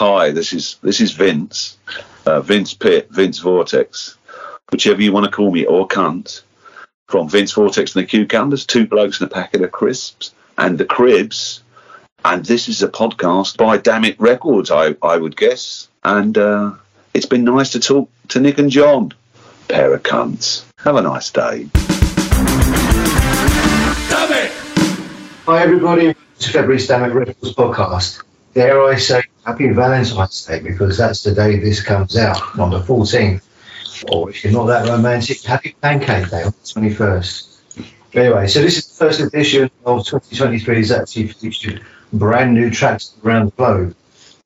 Hi, this is this is Vince, uh, Vince Pitt, Vince Vortex, whichever you want to call me, or cunt, from Vince Vortex and the Cucumbers, two blokes and a packet of crisps, and the Cribs. And this is a podcast by Dammit Records, I, I would guess. And uh, it's been nice to talk to Nick and John. Pair of cunts. Have a nice day. Damn it! Hi everybody, it's February Dammit Records podcast. Dare I say Happy Valentine's Day because that's the day this comes out on the 14th. Or if you're not that romantic, Happy Pancake Day on the 21st. Anyway, so this is the first edition of 2023 is actually featured brand new tracks around the globe.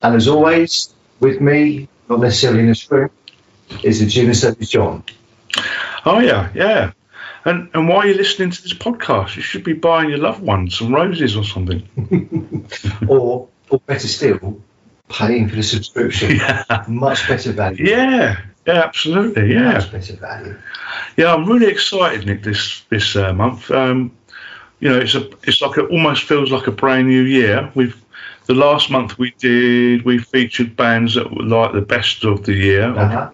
And as always, with me, not necessarily in the room, is the genius is John. Oh yeah, yeah. And and why are you listening to this podcast? You should be buying your loved ones some roses or something. or, or better still, paying for the subscription. Yeah. Much better value. Yeah, yeah, absolutely. Yeah, Much better value. yeah. I'm really excited, Nick. This this uh, month. Um, you know, it's a it's like it almost feels like a brand new year. We've the last month we did we featured bands that were like the best of the year, Uh-huh.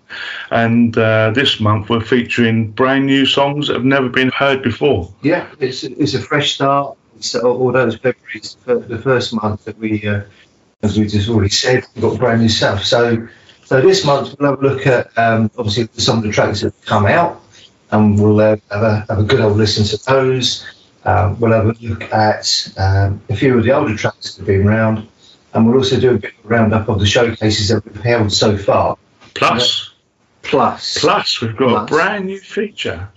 and uh, this month we're featuring brand new songs that have never been heard before. Yeah, it's it's a fresh start. So, although it's February, it's the the first month that we, uh, as we just already said, we've got brand new stuff. So, so this month we'll have a look at um, obviously some of the tracks that have come out, and we'll uh, have a have a good old listen to those. Um, we'll have a look at um, a few of the older tracks that have been around, and we'll also do a bit of a roundup of the showcases that we've held so far. Plus, Plus, plus we've got Plus. a brand new feature.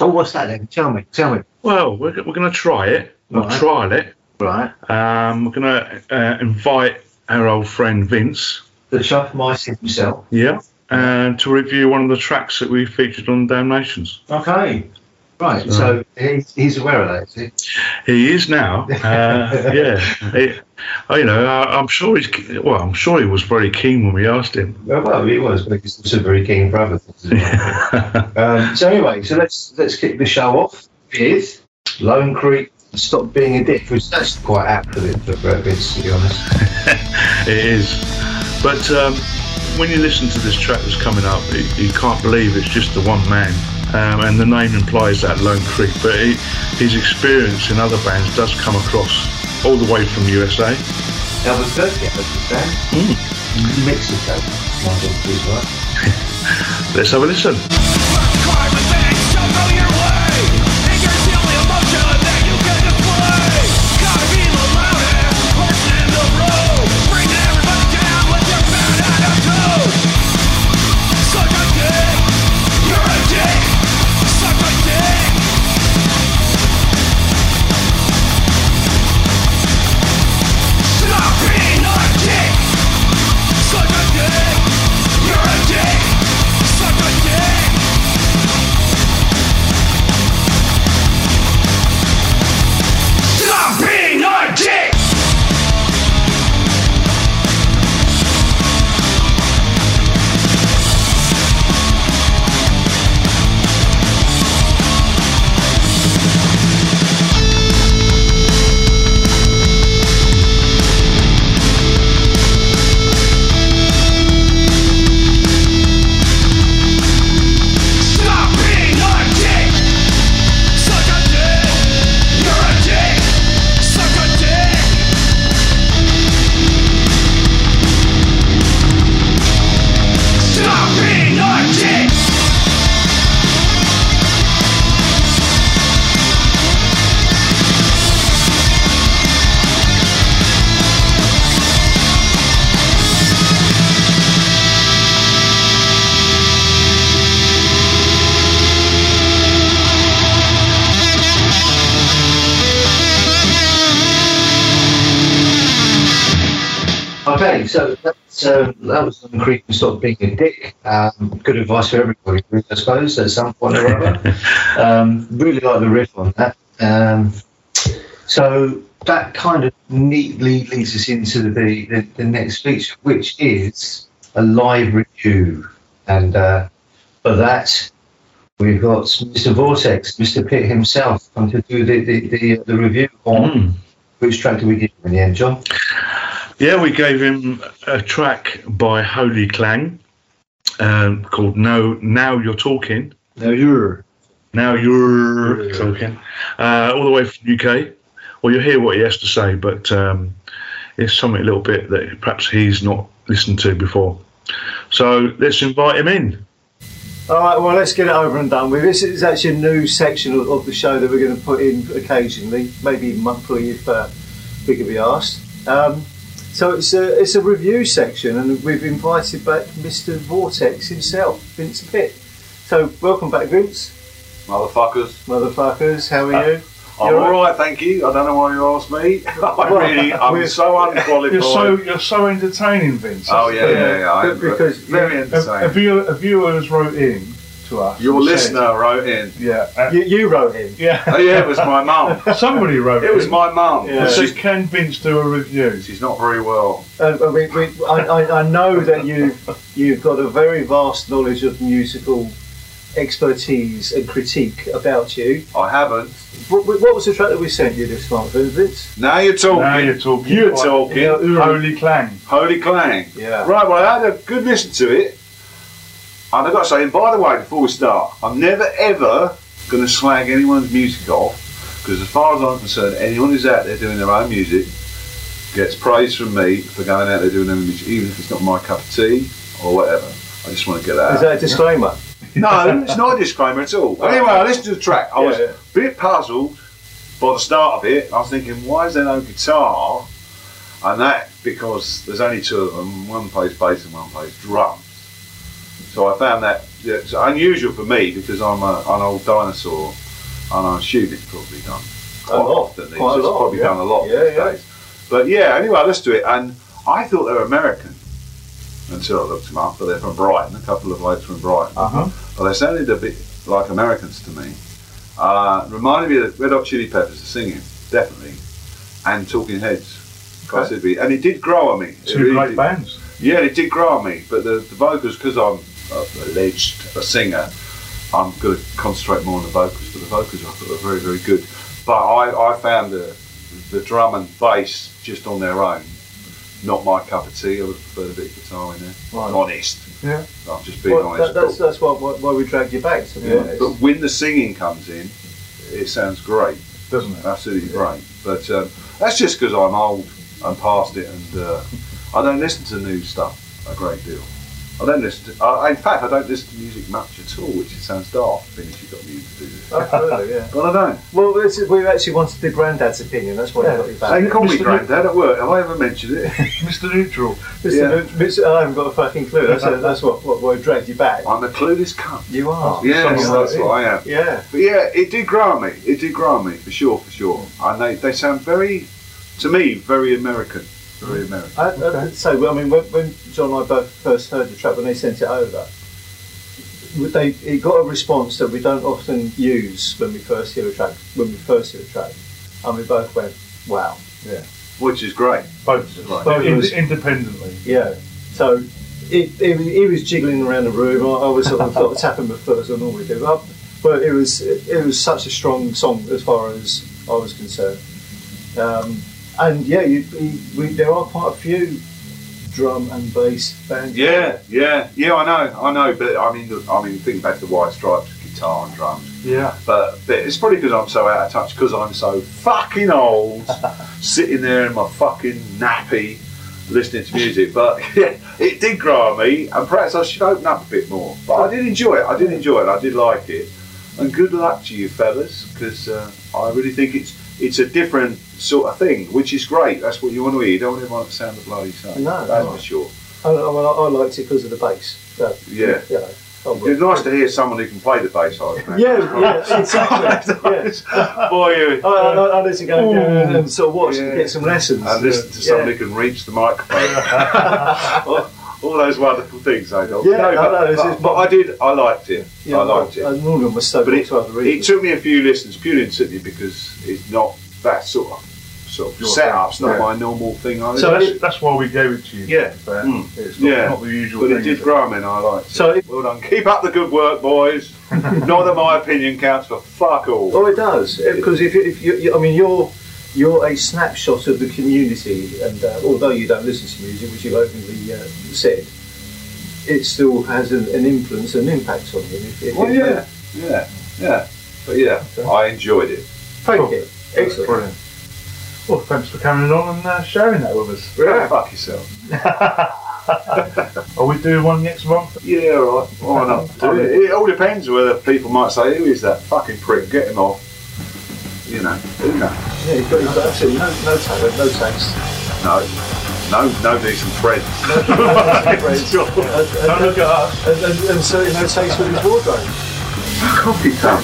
oh, what's that then? Tell me, tell me. Well, we're, we're going to try it. We'll Right. trial it. Right, Um, we're going to uh, invite our old friend Vince, the Chuff Mice himself. yeah, and to review one of the tracks that we featured on Dam-Nations. Okay. Right, so he's, he's aware of that, is he? He is now, uh, yeah. He, oh, you know, I, I'm sure he's well. I'm sure he was very keen when we asked him. Well, well, he was, but he's also very keen for other things well. um, so anyway, so let's let's kick the show off with Lone Creep. Stop being a dick, which is actually quite apt for, the, for Vince, to be honest. it is, but um, when you listen to this track that's coming up, you, you can't believe it's just the one man. Um, and the name implies that Lone Creep, but he, his experience in other bands does come across all the way from USA. Albuquerque, I understand. Mm. Mexico. My daughter is right. Let's have a listen. So that was Lone Creep and Stop Being a Dick. Um, good advice for everybody, I suppose, at some point or other. um, really like the riff on that. Um, so that kind of neatly leads us into the, the, the next feature, which is a live review. And uh, for that, we've got Mr. Vortex, Mr. Pitt himself, come to do the, the, the, the review on Mm. which track do we give him in the end, John? Yeah, we gave him a track by Holy Clang um, called "No Now You're Talking." No, you're. Now you're Yeah. talking, uh, all the way from UK. Well, you'll hear what he has to say, but um, it's something a little bit that perhaps he's not listened to before. So let's invite him in. All right, well, let's get it over and done with. This is actually a new section of, of the show that we're going to put in occasionally, maybe monthly if uh, we can be asked. Um, so it's a, it's a review section, and we've invited back Mr. Vortex himself, Vince Pitt. So welcome back, Vince. Motherfuckers. Motherfuckers, how are uh, you? I'm all right, thank you. I don't know why you asked me. I really, I'm we're- so unqualified. You're so you're so entertaining, Vince. oh yeah, yeah, yeah. Am Because- very A, a, viewer, a viewer has wrote in to us. Your and said- listener wrote in. yeah, uh, You, you wrote in. yeah. Oh yeah, it was my mum. Somebody wrote It was my mum. Yeah. and She's, said, "Can Vince do a review?" she's not very well. Uh, I, mean, we, I, I, I know that you you've got a very vast knowledge of musical expertise and critique about you. I haven't. What, what was the track that we sent you this month, Vince? Now you're talking. Now you're talking. You're talking. Yeah, Holy Clang. Holy Clang. Yeah. Right, well, I had a good listen to it. And I've got to say, and by the way, before we start, I'm never ever going to slag anyone's music off because, as far as I'm concerned, anyone who's out there doing their own music gets praise from me for going out there doing their own music, even if it's not my cup of tea or whatever. I just want to get that Is out. that a disclaimer? No, it's not a disclaimer at all. Anyway, I listened to the track. I was Yeah. a bit puzzled by the start of it. I was thinking, why is there no guitar? And that because there's only two of them. One plays bass and one plays drums. So I found that it's unusual for me because I'm a, an old dinosaur, and I assume it's probably done quite A lot, often. these quite. It's lot, probably yeah. done a lot Yeah, these yeah. days. But yeah, anyway, let's do it. And I thought they were American until I looked them up. But they're from Brighton. A couple of blokes from Brighton. Uh-huh. But they sounded a bit like Americans to me. Uh, reminded me of the Red Hot Chili Peppers singing, definitely, and Talking Heads. Possibly. And it did grow on me. Two really great did. bands. Yeah, it did grow on me. But the, the vocals, because I'm alleged a singer, I'm going to concentrate more on the vocals. But the vocals I thought were very, very good. But I, I found the, the drum and bass just on their own not my cup of tea. I would prefer a bit of guitar in there. Right. Honest. Yeah. I'm just being Well, honest. that, that's that's why, why we dragged you back. To be Yeah, honest. but when the singing comes in, it sounds great, Doesn't it? absolutely great. But um, that's just because I'm old and past it, and uh, I don't listen to new stuff a great deal. I don't listen to. Uh, in fact, I don't listen to music much at all, which it sounds daft, being as you've got music to do this. Absolutely, yeah. But I don't. Well, this is- we actually wanted the granddad's opinion. That's why Yeah. we got you back. They call me Mr. Grandad at work. Have I ever mentioned it? Mr. Neutral. Mr. Yeah. Lu- Mr. I haven't got a fucking clue. That's, that's what, what, what dragged you back. I'm a clueless cunt. You are. Yes, someone that's wrote what I am. Yeah. But yeah, it did grow me. It did grow me for sure, for sure. And they, they sound very, to me, very American. Very American. I, I, so, I mean, when, when John and I both first heard the track, when they sent it over, they it got a response that we don't often use when we first hear a track. When we first hear a track, and we both went, "Wow, Yeah, Which is great. Both of Right. Both of Ind- independently. yeah." So it, it, was- he was jiggling around the room. I, I was sort of, sort of tapping my foot as I normally do. Uh, But it was it, it was such a strong song as far as I was concerned. Um, and yeah, you, you, we, there are quite a few drum and bass bands. Yeah, yeah, yeah. I know, I know. But I mean, I mean, think back to the White Stripes, guitar and drums. Yeah. But, but it's probably because I'm so out of touch because I'm so fucking old, sitting there in my fucking nappy, listening to music. But yeah, it did grow on me, and perhaps I should open up a bit more. But I did enjoy it. I did enjoy it. I did like it. And good luck to you fellas, because uh, I really think it's it's a different sort of thing, which is great. That's what you want to hear. You don't want everyone to sound the bloody same. No, that's no. for sure. I, I, I, liked it because of the bass. So, Yeah. You know, It's nice to hear someone who can play the bass. I think. Yeah, yeah, exactly. yeah. Boy, you. I, I, I need to go and, uh, and sort of watch Yeah. and get some lessons. and listen to Yeah. somebody who can reach the microphone. all, those wonderful things, I know. Yeah, no, I but, know, it's but, but I did. I liked it. Yeah, I liked it. And of them were so But good it, to other it took me a few listens purely and simply because it's not that sort of sort of Your setup's not yeah. my normal thing. I So that's, that's why we gave it to you. Yeah. But Mm. It's not, Yeah. not the usual but thing. it did is grow on me and I liked it. So it- well done. Keep up the good work, boys. not that my opinion counts for fuck all. Oh, it does. Because if, you- if you, you, I mean, you're you're a snapshot of the community, and uh, although you don't listen to music, which you've openly uh, said, it still has an, an influence, an impact on you. If, if Well, it- yeah, yeah, yeah. But yeah, I enjoyed it. Thank Cool. you. Excellent. Brilliant. Well, thanks for coming on and uh, sharing that with us. Yeah. Fuck yourself. Are we doing one next month? Yeah, all right. Why not? Do it. it all depends whether people might say, "Who is that fucking prick? Get him off." You know, who knows? Yeah, you've got, you've got absolutely no, no talent, no taste. No, no, no decent friends. Don't look at us. And, and, and certainly no taste with his wardrobe. Coffee cup.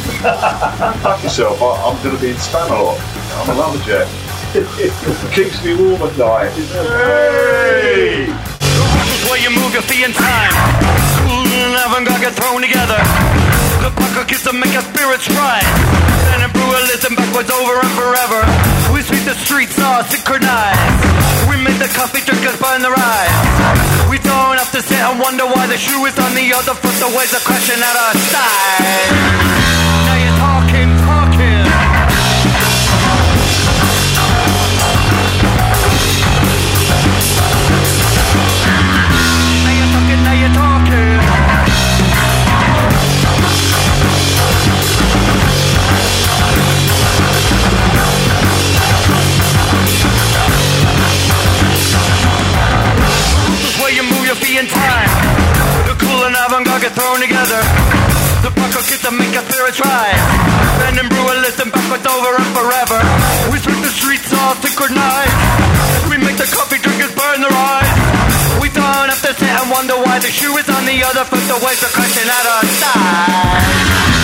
Fuck yourself. I, I'm going to be in Spamalot. I'm a lumberjack. Keeps me warm at night. Hey! This way you move your feet in time. School and avant-garde get thrown together. The pucker kiss to make our spirits rise. And a listen backwards over and forever. We sweep the streets all synchronized. We make the coffee drinkers burn their eyes. We don't have to sit and wonder why the shoe is on the other foot. The waves are crashing at our side. In time. The cool and avant-garde get thrown together. The pucker kids to make your spirits rise. Bend and brew and listen backwards over and forever. We sweep the streets all synchronized. We make the coffee drinkers burn their eyes. We don't have to sit and wonder why the shoe is on the other foot. The waves are crashing at our side.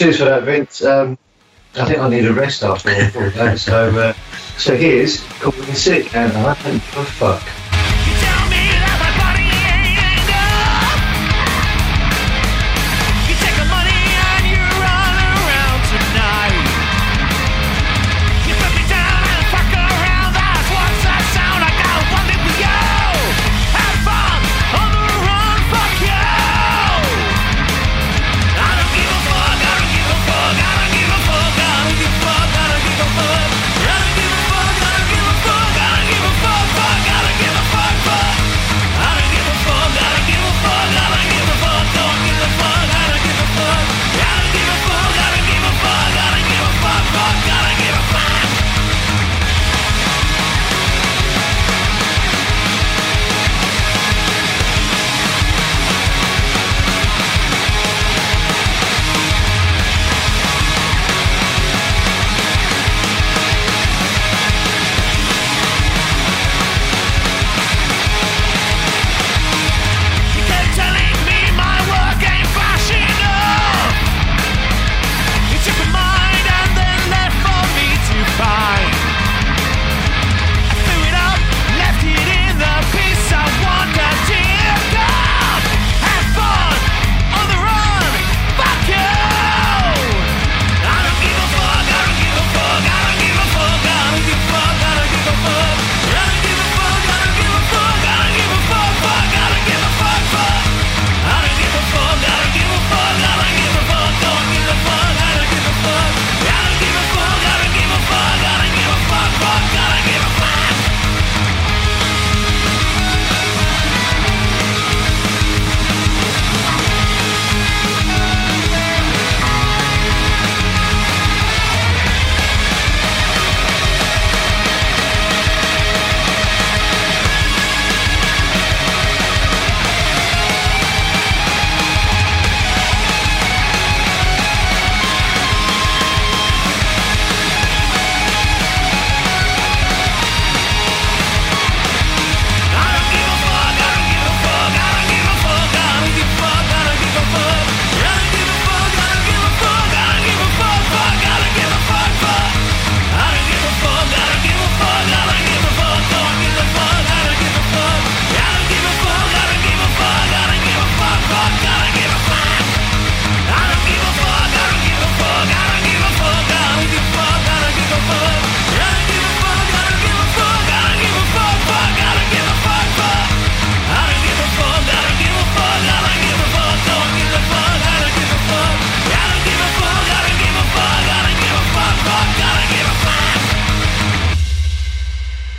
Cheers for that, Vince. Um, I think I need a rest after all that. So, uh, so here's Call In Sick, and I don't give a fuck.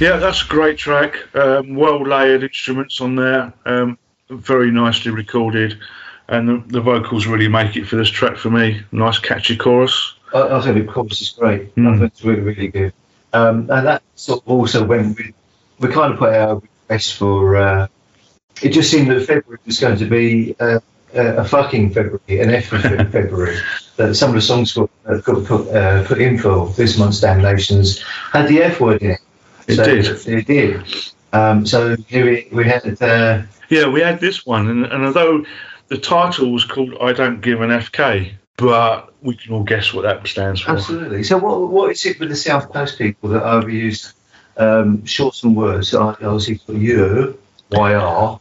Yeah, that's a great track. Um, well layered instruments on there, um, very nicely recorded, and the, the vocals really make it for this track for me. Nice catchy chorus. I, I think the chorus is great. Mm. I think it's really, really good. Um, and that sort of also when we, we kind of put our request for, uh, it just seemed that February was going to be uh, a, a fucking February, an F for February. That some of the songs got, got put, uh, put in for this month's Dam-Nations had the F word in it. It So did. It did. Um, so here we, we had, uh, Yeah, we had this one, and, and although the title was called "I Don't Give an FK," but we can all guess what that stands for. Absolutely. So, what what is it with the South Coast people that overuse um, shortened words? So I obviously for you, YR,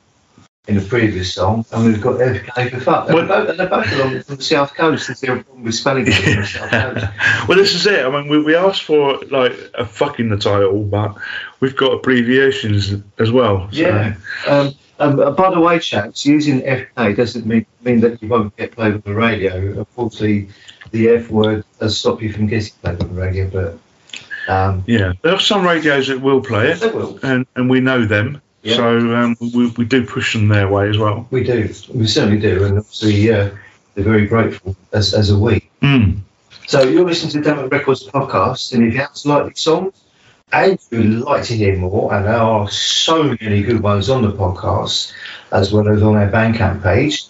in the previous song, and we've got FK for fuck. Well- they're both, they're both along from the South Coast. There's no problem with spelling it from the South Coast. well, this is it. I mean, we, we asked for like a fuck in the title, but we've got abbreviations as well. so- Yeah. Um, um, uh, by the way, chaps, using FK doesn't mean, mean that you won't get played on the radio. Unfortunately, the F word does stop you from getting played on the radio, but um, yeah. There are some radios that will play it, they will. and, and we know them. Yeah. So um, we, we do push them their way as well. We do. We certainly do. And obviously, uh, they're very grateful, as, as are we. Mm. So you're listening to Dammit Records podcast, and if you have likely songs and you'd like to hear more, and there are so many good ones on the podcast, as well as on our Bandcamp page,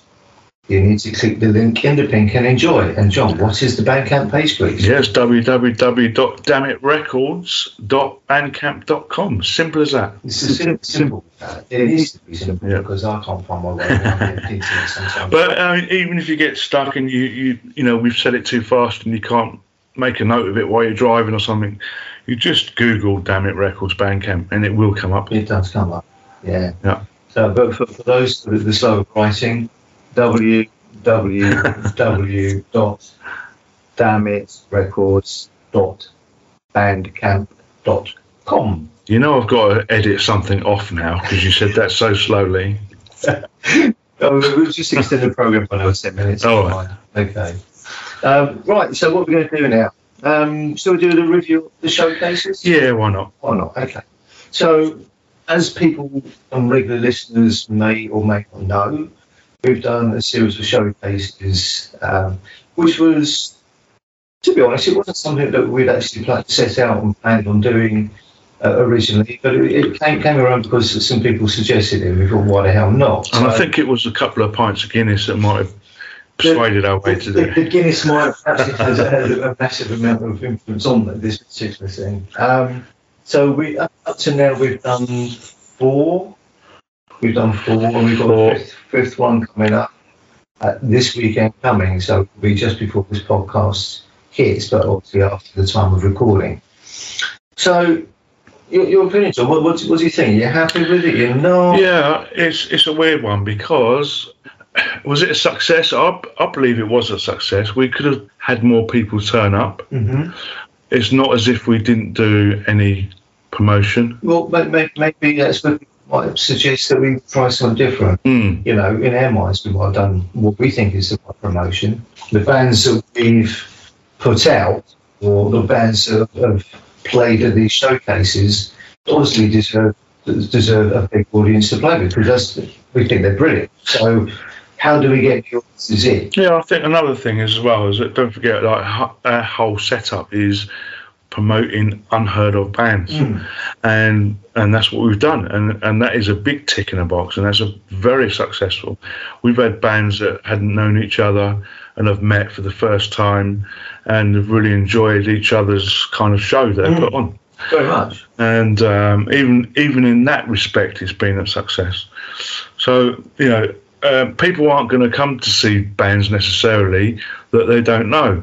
you need to click the link in the pink and enjoy. And John, what is the Bandcamp page, please? Yes, www.dammitrecords.bandcamp.com. Simple as that. It's a sim- simple. Uh, it needs to be simple Yeah. because I can't find my way around the internet sometimes. But I mean, even if you get stuck and you, you you know we've said it too fast and you can't make a note of it while you're driving or something, you just Google "Dammit Records Bandcamp" and it will come up. It does come up. Yeah. Yeah. So, but for, for those the slow writing, www.dammitrecords.bandcamp.com. You know I've got to edit something off now because you said that so slowly. Oh, we'll just extend the program by another 10 minutes. All Fine. Okay. Um, right, so what we're going to do now? Um, shall we do the review of the showcases? Yeah, why not? Why not? Okay. So, as people and regular listeners may or may not know, we've done a series of showcases, um, which was, to be honest, it wasn't something that we'd actually planned, set out and planned on doing uh, originally, but it, it came, came around because some people suggested it. We thought, why the hell not? And I think it was a couple of pints of Guinness that might have persuaded our way to do it. the Guinness might it has had a, a massive amount of influence on this particular thing. Um, so we up to now we've done four. We've done four, and we've got Four. a fifth, fifth one coming up uh, this weekend coming. So it'll be just before this podcast hits, but obviously after the time of recording. So. Your, your opinion, John, what, what, what do you think? You're happy with it? You're not? Yeah, it's it's a weird one because was it a success? I, I believe it was a success. We could have had more people turn up. hmm It's not as if we didn't do any promotion. Well, may- may- maybe that's what might suggest that we try something different. Mm. You know, in our minds, we might have done what we think is the right promotion. The bands that we've put out, or the bands that have played at these showcases, obviously deserve deserve a big audience to play with because that's, we think they're brilliant. So, how do we get the audiences in? Yeah, I think another thing as well is that don't forget, like our whole setup is promoting unheard of bands, and and that's what we've done, and and that is a big tick in a box, and that's a very successful. We've had bands that hadn't known each other and have met for the first time, and have really enjoyed each other's kind of show that they put on Very much. and um, even even in that respect, it's been a success. So you know, um, people aren't going to come to see bands necessarily that they don't know,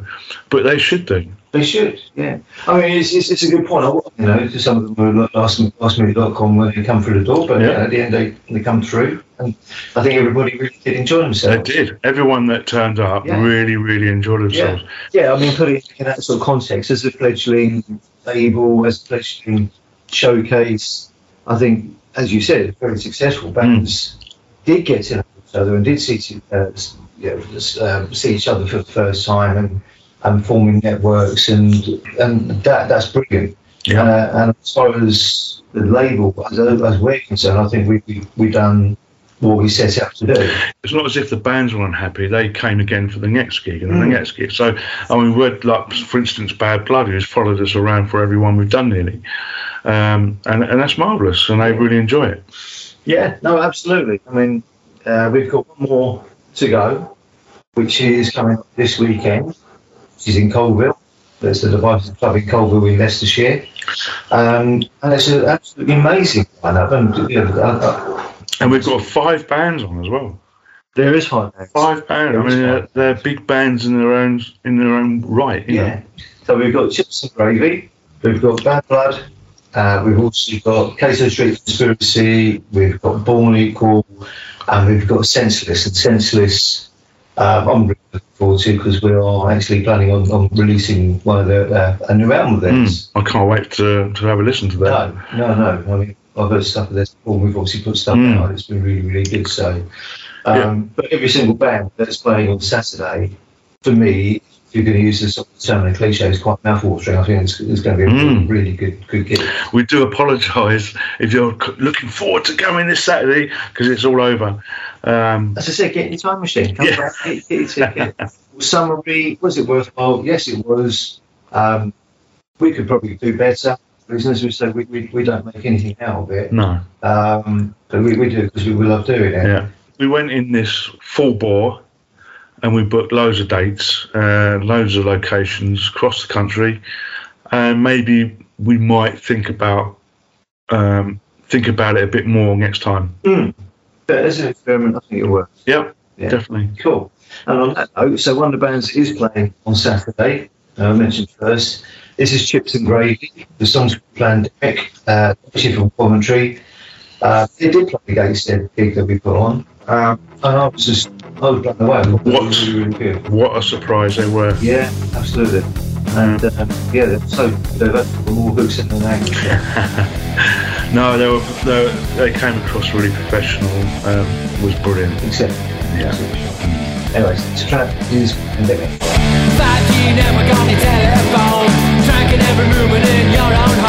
but they should do. They should, yeah. I mean, it's, it's, it's a good point. I, you know, to some of them were last, lastminute.com when they come through the door, but Yeah. yeah, at the end they, they come through. And I think everybody really did enjoy themselves. They did. Everyone that turned up Yeah. really, really enjoyed themselves. Yeah, I mean, put it in that sort of context, as a fledgling label, as a fledgling showcase, I think, as you said, very successful bands did get to know each other and did see, uh, you um, see each other for the first time and, and forming networks, and and that that's brilliant. Yeah. Uh, and as far as the label, as, as we're concerned, I think we we we done what we set out to do. it's not as if the bands were unhappy. They came again for the next gig and the Mm. next gig. So, I mean, we're like, for instance, Bad Blood, who's followed us around for everyone we've done nearly. Um, and, and that's marvellous, and they really enjoy it. Yeah, no, absolutely. I mean, uh, we've got one more to go, which is coming this weekend, which is in Coalville. There's the Devices Club in Coalville in Leicestershire. Um, and it's an absolutely amazing lineup. And you know, uh, uh, And we've got five bands on as well. there is five. bands. Five bands. I mean, they're, they're big bands in their own in their own right. you know. Yeah. So we've got Chipsum Gravy, we've got Bad Blood, uh, we've also got Cato Street Conspiracy, we've got Born Equal, and we've got Senseless. And Senseless, um, I'm really looking forward to because we are actually planning on, on releasing one of the, uh, a new album of theirs. Mm, I can't wait to, to have a listen to that. No, no, no. I mean, I've heard stuff of this before. We've obviously put stuff Mm. out. It's been really, really good. So, um, but every single band that's playing on Saturday, for me, if you're going to use this term and cliche, it's quite mouthwatering. I think it's, it's going to be a Mm. really good, good gig. We do apologise if you're looking forward to coming this Saturday because it's all over. Um, As I said, get your time machine. Come Yeah. back, get, your ticket. Summary, was it worthwhile? Yes, it was. Um, we could probably do better. As we say, we, we, we don't make anything out of it. no, Um, but we, we do because we, we love doing it. yeah. We went in this full bore and we booked loads of dates, uh, loads of locations across the country, and maybe we might think about um, think about it a bit more next time. Mm. But as an experiment, I think it works. Yep, Yeah. definitely. Cool. And on that note, so the bands is playing on Saturday. uh, I mentioned first. This is Chipsum Gravy. The song's Plandemic, uh, actually from Coventry. Uh, they did play the Gateshead gig that we put on. Um, and I was just, I was blown away. I thought it What? really, really. What a surprise they were. Yeah, absolutely. And um, yeah, they're so they've got more hooks in than that. No, they were they, were, they came across really professional. Um, was brilliant. Except, Yeah. anyways, this track is Plandemic. 5G network on your telephone, tracking every movement in your own home.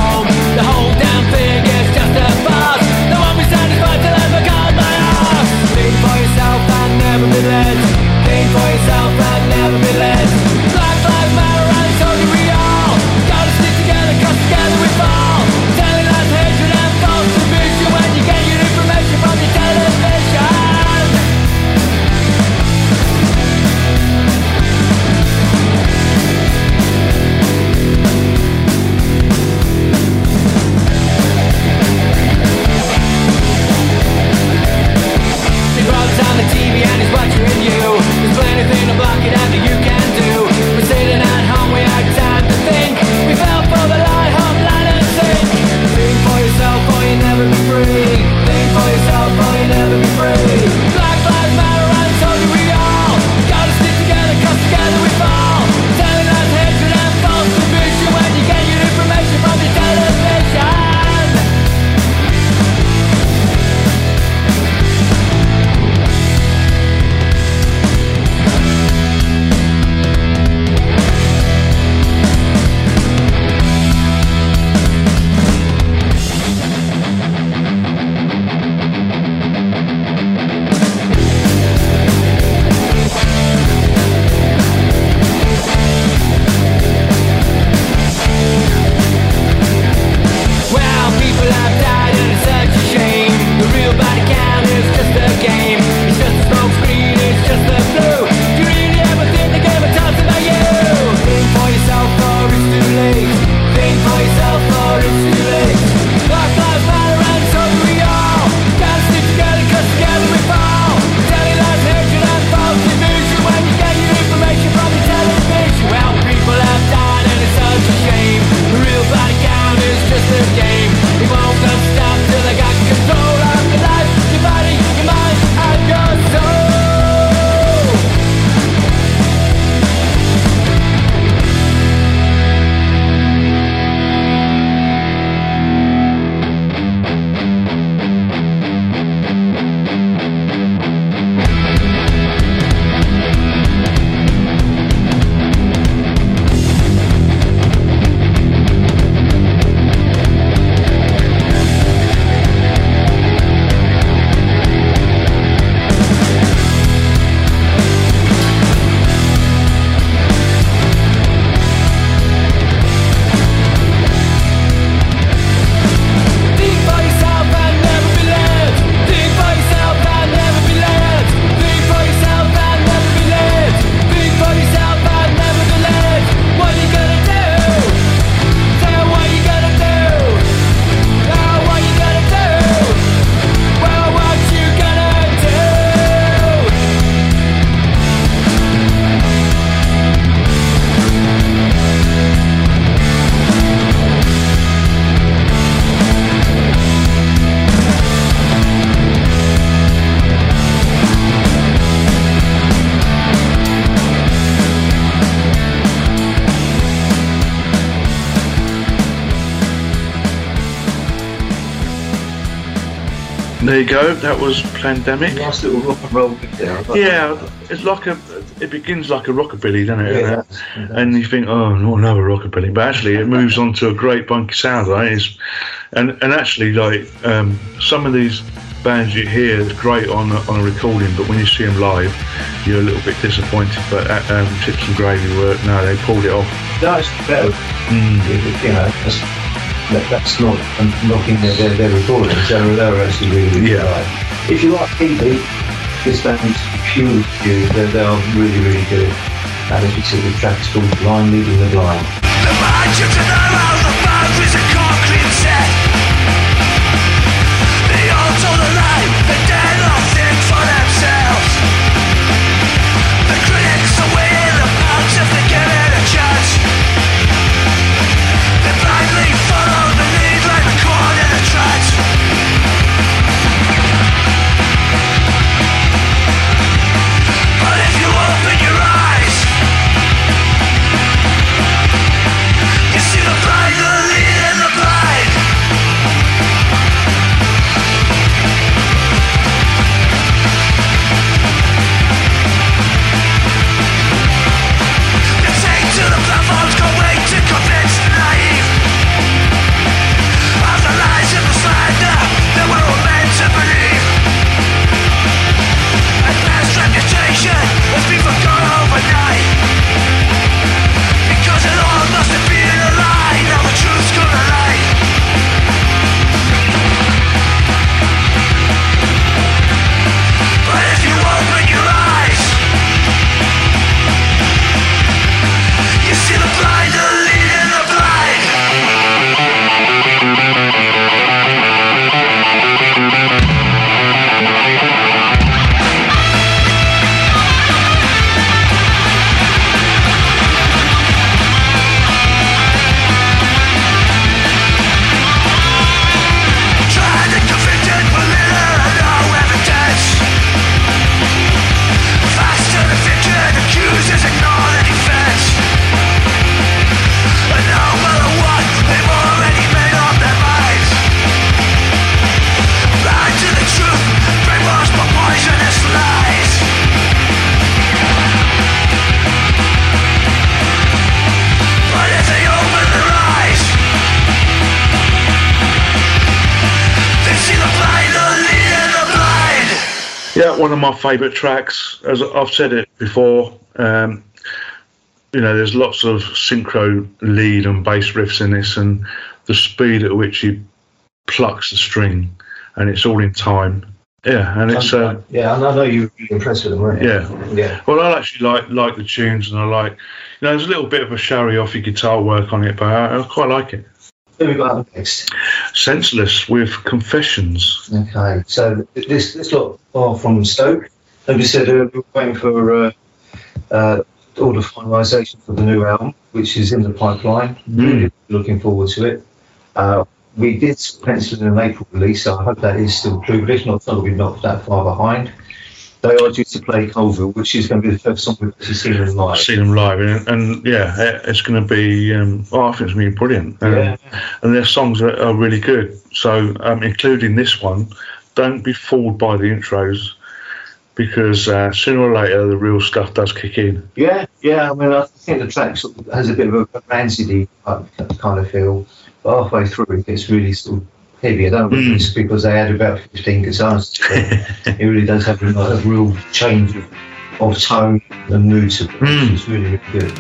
There you go. That was Plandemic. Nice little rock and roll bit there. Yeah, it's like a. It begins like a rockabilly, doesn't it? Yeah, And- and you think, oh, not another rockabilly, but actually, it moves on to a great bunky sound, right? It's, and and actually, like um, some of these bands you hear is great on a, on a recording, but when you see them live, you're a little bit disappointed. But uh, um, Chipsum Gravy were no, they pulled it off. No, it's better. Mm. You know, that's, that, that's not um, knocking their, their, their recordings. They're, they're actually really, really Yeah. good. If you like TV, this band's purely for you. They're, they are really, really good. And as we said, the track's called Blind Leading the Blind. The Yeah, one of my favourite tracks. As I've said it before, um, you know, there's lots of synchro lead and bass riffs in this, and the speed at which he plucks the string, and it's all in time. Yeah, and it's uh, yeah, and I know you were really impressed with them, weren't you? yeah. Yeah. Well, I actually like like the tunes, and I like, you know, there's a little bit of a showy offy guitar work on it, but I, I quite like it. Who we got up next? Senseless with Confessions. Okay, so this this lot are from Stoke. As we said, uh, we're waiting for uh, uh, all the finalisation for the new album, which is in the pipeline. Really looking forward to it. Uh, we did pencil in an April release, so I hope that is still true. But if not, so we're not that far behind. They are due to play Coalville, which is going to be the first song we've actually seen them live. I've seen them live, and, and yeah, it's going to be. Um, oh, I think it's going to be brilliant. Um, Yeah. And their songs are, are really good. So, um, including this one, don't be fooled by the intros, because uh, sooner or later the real stuff does kick in. Yeah, yeah. I mean, I think the track sort of has a bit of a rancid kind of feel. But halfway through, it gets really sort of heavy. I don't know if it's because they had about 15 guitars. it really does have a, a real change of, of tone and mood to it. Mm. It's really, really good.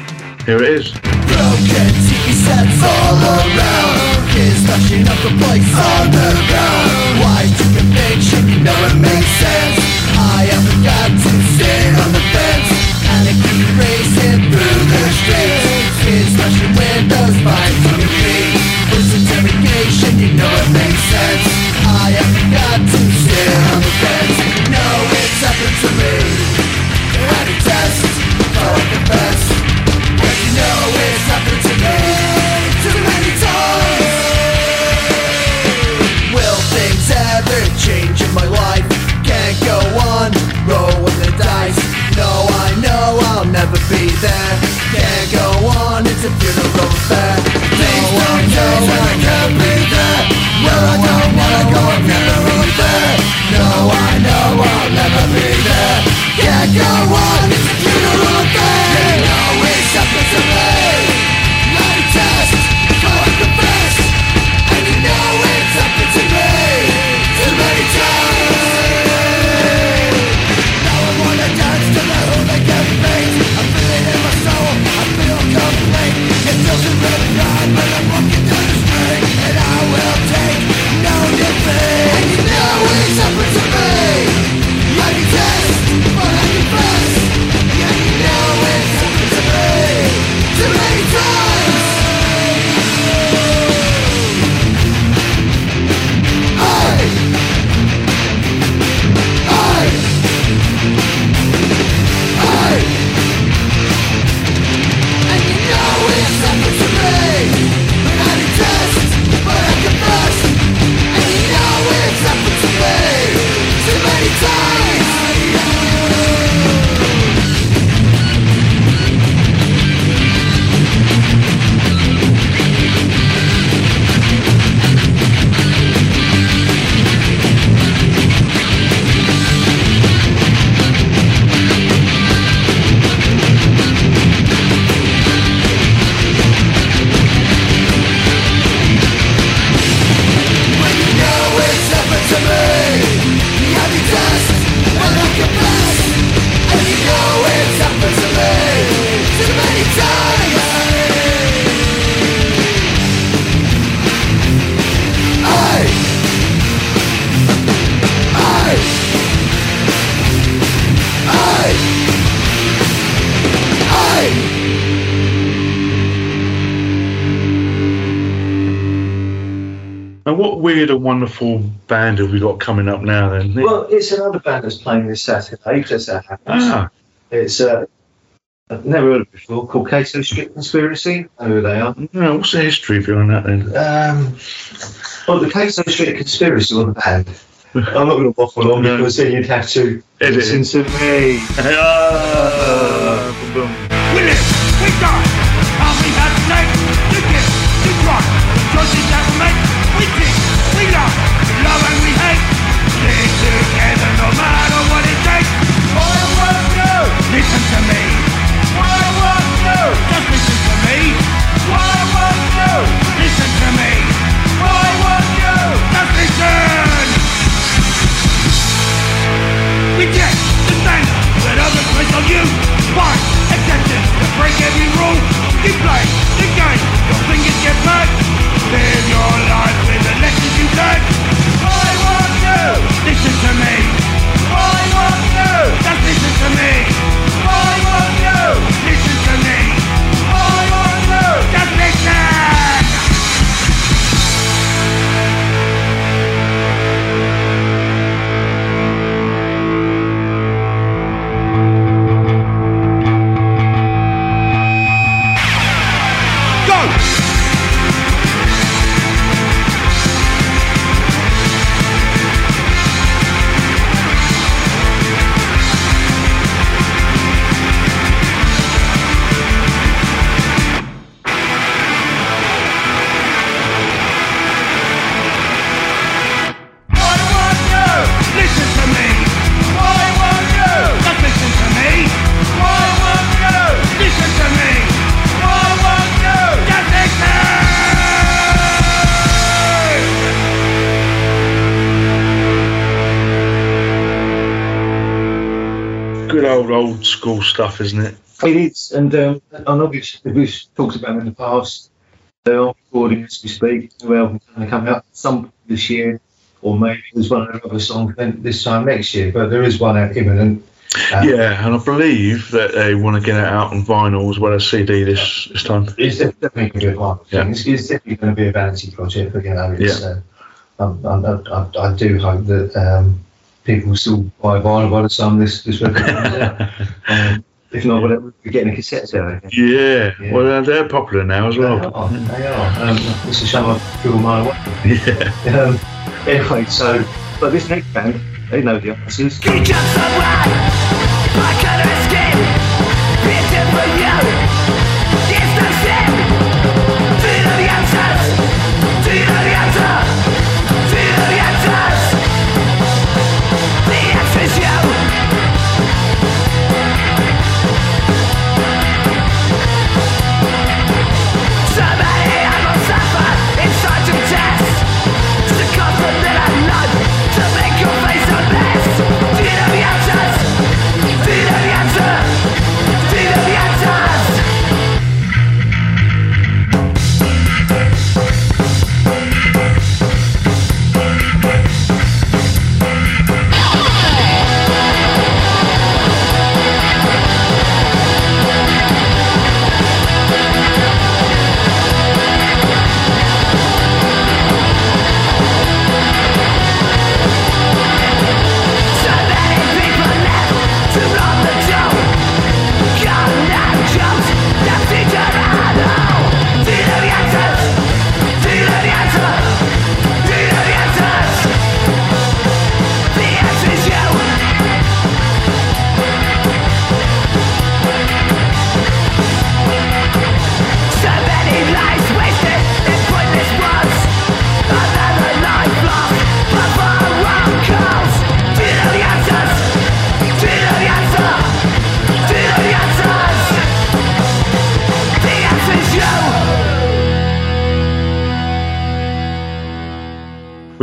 Here it is. Broken TV sets all around Kids smashing up the place on the ground Why do you conviction? You know makes sense I haven't got to sit on the fence And I keep racing through the streets Kids smashing windows, fighting band have we got coming up now then? Well, it's another band that's playing this Saturday. That's our house. ah, It's uh, I've never heard of it before. Called Cato Street Conspiracy. I know who they are. no, what's the history behind that then? Um, well, the Cato Street Conspiracy was the band. I'm not going to waffle on No. because then you'd have to Edit listen to me. Ah, boom, boom. We live, stuff, isn't it? It is, and um, I know we've, we've talked about them in the past. They're on recording as we speak. New album's going to come out some this year, or maybe there's one other then this time next year. But there is one out imminent. Uh, Yeah, and I believe that they want to get it out on vinyl as well as CD this this time. It's definitely going to be a one Yeah. thing. It's, it's definitely going to be a vanity project, you know, Yeah. uh, um, I, I, I do hope that um, people will still buy vinyl by the time this, this record comes out. If not, we'll we'll getting the cassettes out. I. Yeah, Yeah. well, they're popular now as They well. are. They are. Um, it's a shame I feel my way. Yeah. Um, anyway, so, but this next band, they know the answers. He just survived. I couldn't escape. Beaten for you.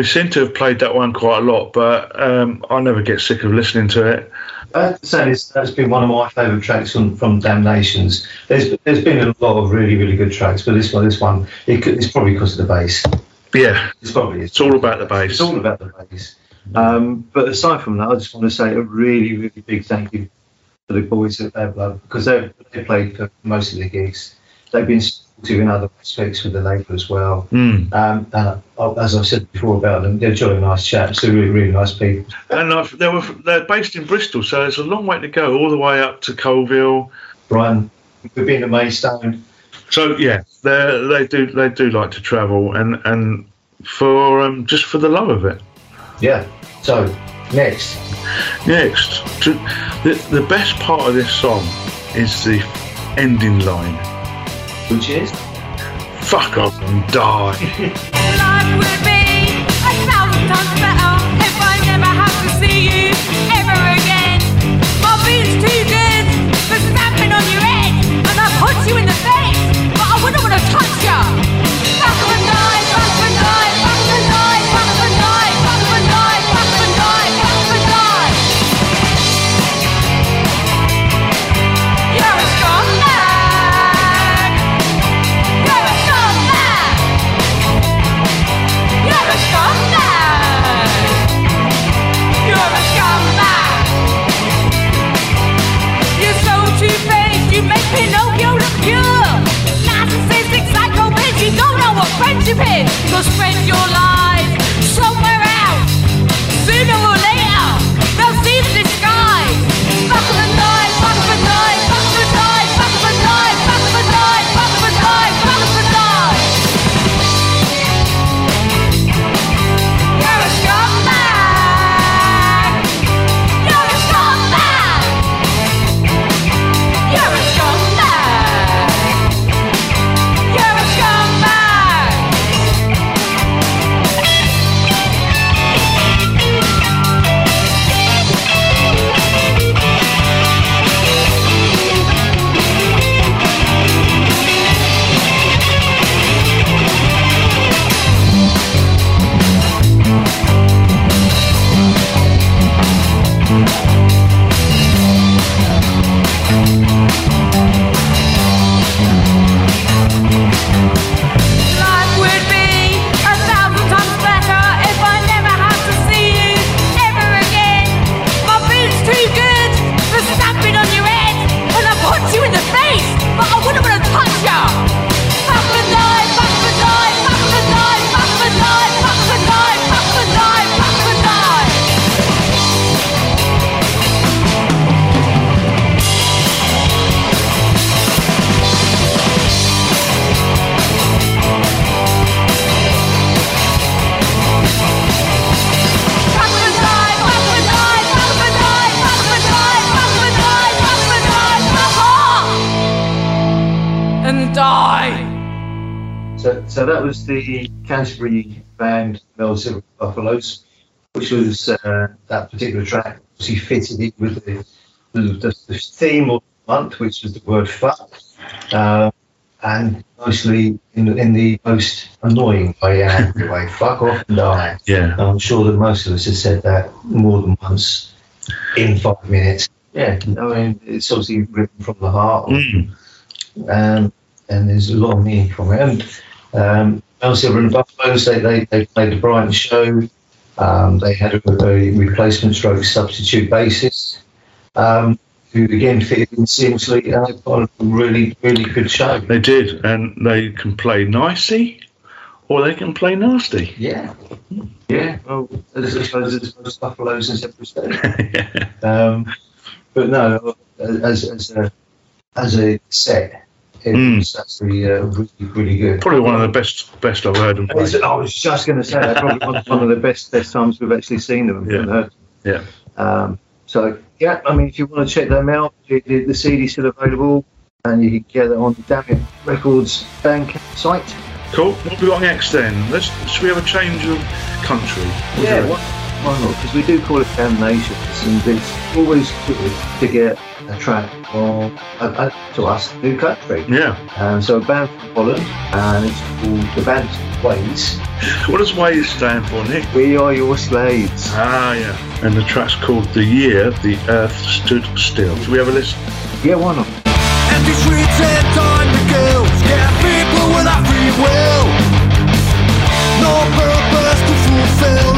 Seem to have played that one quite a lot, but um, I never get sick of listening to it. I have to say that's been one of my favourite tracks from, from Dam-Nations. There's there's been a lot of really really good tracks, but this one this one it it's probably because of the bass. Yeah, It's probably it's all about the bass. It's all about the bass. Um, but aside from that, I just want to say a really, really big thank you to the boys at Bad Blood because they they played for most of the gigs. They've been in other aspects with the label as well. Mm. Um, and uh, as I've said before about them, they're jolly nice chaps. They're really, really nice people. And I've, they were they're based in Bristol, so it's a long way to go, all the way up to Coalville. Brian, we've been to Maidstone. So yeah, they they do they do like to travel, and and for um, just for the love of it. Yeah. So next, Next, to, the the best part of this song is the ending line. Which is Fuck off and die. was the Canterbury band Mel Silver Buffaloes, which was uh, that particular track. She fitted it with the, the, the, the theme of the month, which was the word fuck, uh, and mostly in, the- in the most annoying way and angry way. Fuck off and die. Yeah. And I'm sure that most of us have said that more than once in five minutes. Yeah, I mean, it's obviously written from the heart. Mm. um, and there's a lot of meaning from it. And um, Melzebra and the Buffalos, they, they, they played the Brighton show. Um, they had a, a replacement stroke substitute bassist um, who again fitted in seamlessly and they put on a really, really good show. They did, and they can play nicey, or they can play nasty. Yeah, yeah. Well, as I suppose there's most Buffaloes in separate states. Um, but no, as, as, a, as a set, it Mm. was actually uh, really, really good. Probably one of the best best I've heard them play. I was just going to say that probably one, one of the best best times we've actually seen them. Yeah. and heard. Yeah. Um, so yeah, I mean, if you want to check them out, the, the, the CD's still available, and you can get it on the Dammit Records Bandcamp site. Cool. What have we got next then? Let's should we have a change of country? What Yeah, why, why not? Because we do call it Dam-Nations, and it's always good to get a track from, uh, uh, to us, new country. Yeah. Um, so a band from Holland, and it's called the band Ways. What does Ways stand for, Nick? We are your slaves. Ah, yeah. And the track's called "The Year the Earth Stood Still." Should we have a listen? Yeah, why not? Empty streets and time to kill. Scare people without free will. No purpose to fulfill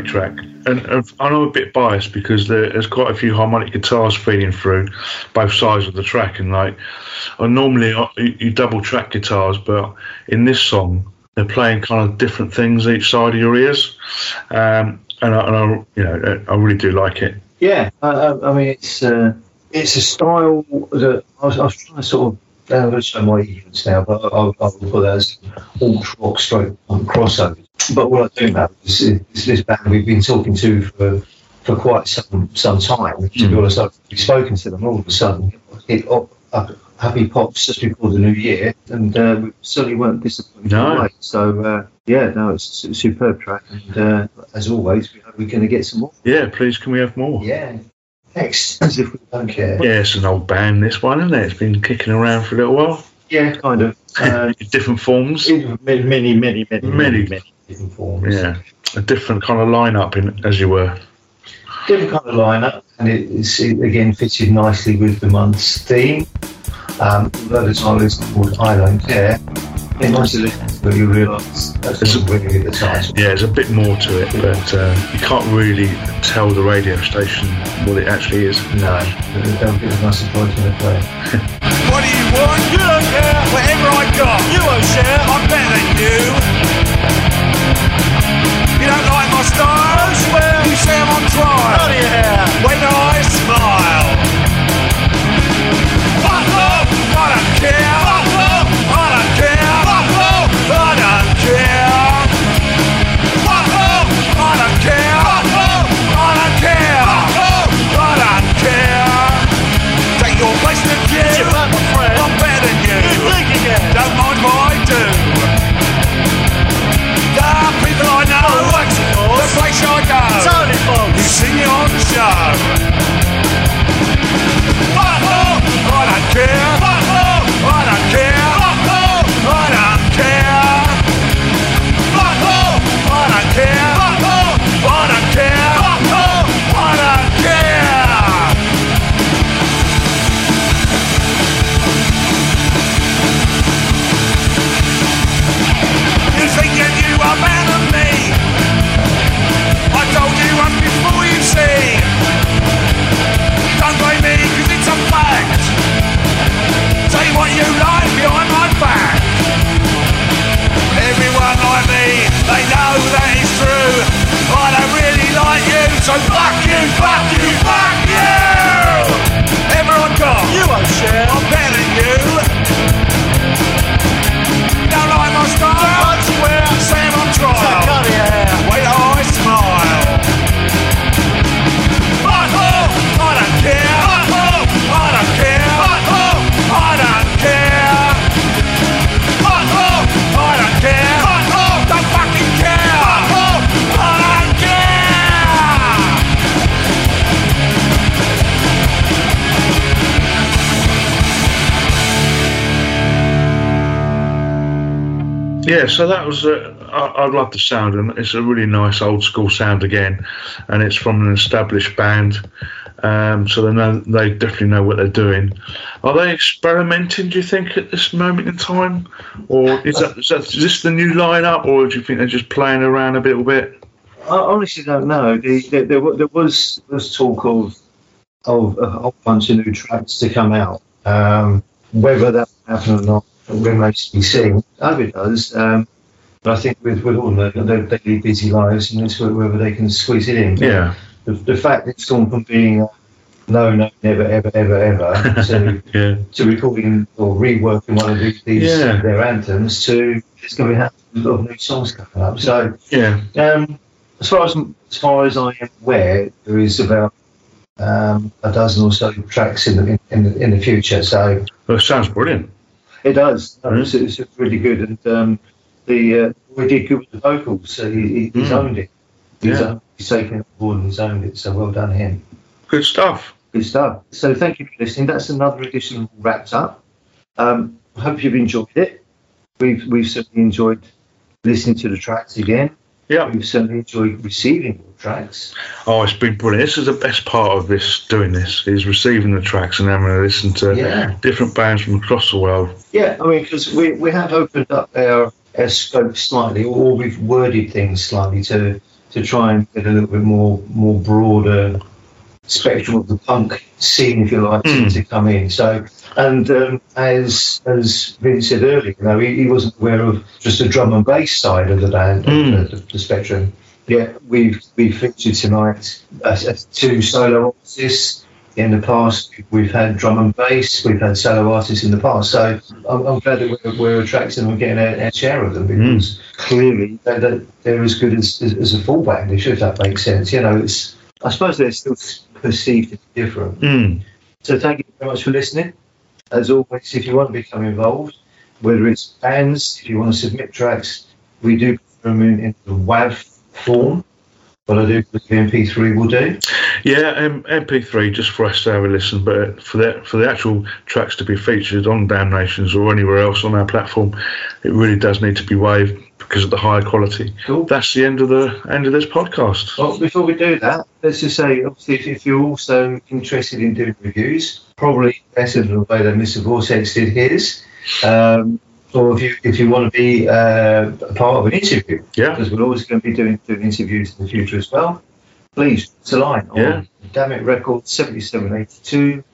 great track, and, and I'm a bit biased because there, there's quite a few harmonic guitars feeding through both sides of the track, and like, I normally uh, you, double track guitars, but in this song they're playing kind of different things each side of your ears, um, and, I, and I, you know, I really do like it. Yeah, I, I, I mean it's uh, it's a style that I was, I was trying to sort of. To show my ignorance now, but I'll, I'll put that as alt rock stroke crossover. But what I do know is, is this band we've been talking to for for quite some some time. To be Mm. honest, I've spoken to them all of a sudden. It up, up, happy pops just before the new year, and uh, we certainly weren't disappointed. No. So uh, yeah, no, it's a superb track, and uh, as always, we hope we're going to get some more. Yeah, please, can we have more? Yeah. Next, as if we don't care. Yeah, it's an old band, this one, isn't it? It's been kicking around for a little while. Yeah, kind of. Uh, different forms. in many, many, many, many, Many. many different forms. Yeah, a different kind of lineup, in, as you were. Different kind of lineup, and it, it's, it again fitted nicely with the month's theme. Um, although the title is called I Don't Care, it once you listen to you realise that's It's a- not really the title. Yeah, there's a bit more to it, but uh, you can't really tell the radio station what it actually is. No, they'll give us nice surprise when they play. What do you want? You don't care. Whatever I got, you won't share. I'm better than you. You I swear. You say I'm on trial. None of Yeah, so that was. Uh, I, I love the sound, and it's a really nice old school sound again, and it's from an established band, um, so they know they definitely know what they're doing. Are they experimenting? Do you think at this moment in time, or is that is, that, is this the new lineup, or do you think they're just playing around a little bit? I honestly don't know. The, the, there, there was there was talk of of a whole bunch of new tracks to come out. Um, whether that will happen or not remains to be seen. I hope it does. Um, but I think with, with all their, their daily busy lives, and it's whether they can squeeze it in. Yeah, The, the fact that it's gone from being no, no, never, ever, ever, ever to, yeah, to recording or reworking one of these, these Yeah. their anthems to it's going to be happening, a lot of new songs coming up. So yeah. um, as far as as far as I am aware, there is about um, a dozen or so tracks in the in the, in the future. So Well, it sounds brilliant. It does. Mm. It's, it's really good, and um, the uh, we did good with the vocals. So he, he, he's Mm. owned it. He's, Yeah. owned, he's taken it board and he's owned it. So well done him. Good stuff. Good stuff. So thank you for listening. That's another edition wrapped up. Um, hope you've enjoyed it. We've we've certainly enjoyed listening to the tracks again. Yeah. We've certainly enjoyed receiving your tracks. Oh, it's been brilliant. This is the best part of this doing this is receiving the tracks and having to listen to Yeah. different bands from across the world. Yeah, I mean, because we, we have opened up our, our scope slightly, or we've worded things slightly to to try and get a little bit more more broader spectrum of the punk scene, if you like, to- Mm. to come in. So, and um, as as Vince said earlier, you know, he, he wasn't aware of just the drum and bass side of the band, Mm. the, the, the spectrum. Yeah, we've we've featured tonight as, as two solo artists. In the past, we've had drum and bass, we've had solo artists in the past. So I'm, I'm glad that we're, we're attracting and getting our, our share of them because clearly they're, they're- they're as good as, as, as a full band, if that makes sense. You know, it's I suppose they're still perceived as different. Mm. So thank you very much for listening. As always, if you want to become involved, whether it's bands, if you want to submit tracks, we do put them in, in the WAV form. What I do with the MP3 will do. Yeah, um, MP3 just for us to have a listen, but for the for the actual tracks to be featured on Dam-Nations or anywhere else on our platform, it really does need to be waived because of the higher quality. Cool. That's the end of the end of this podcast. Well, before we do that, let's just say, obviously, if, if you're also interested in doing reviews, probably better than the way that Mr. Vortex did his. Um, or if you if you want to be uh, a part of an interview, Yeah. because we're always going to be doing, doing interviews in the future as well. Please, it's a line Yeah. on Dammit Records 7782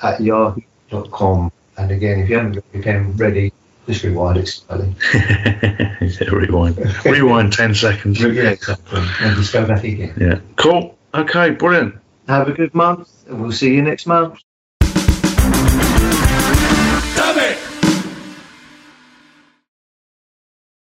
at yahoo.com. And again, if you haven't got your pen ready, just rewind it slightly. yeah, rewind, rewind ten seconds. Yeah, exactly. And just go back again. Yeah, cool. Okay, brilliant. Have a good month, and we'll see you next month.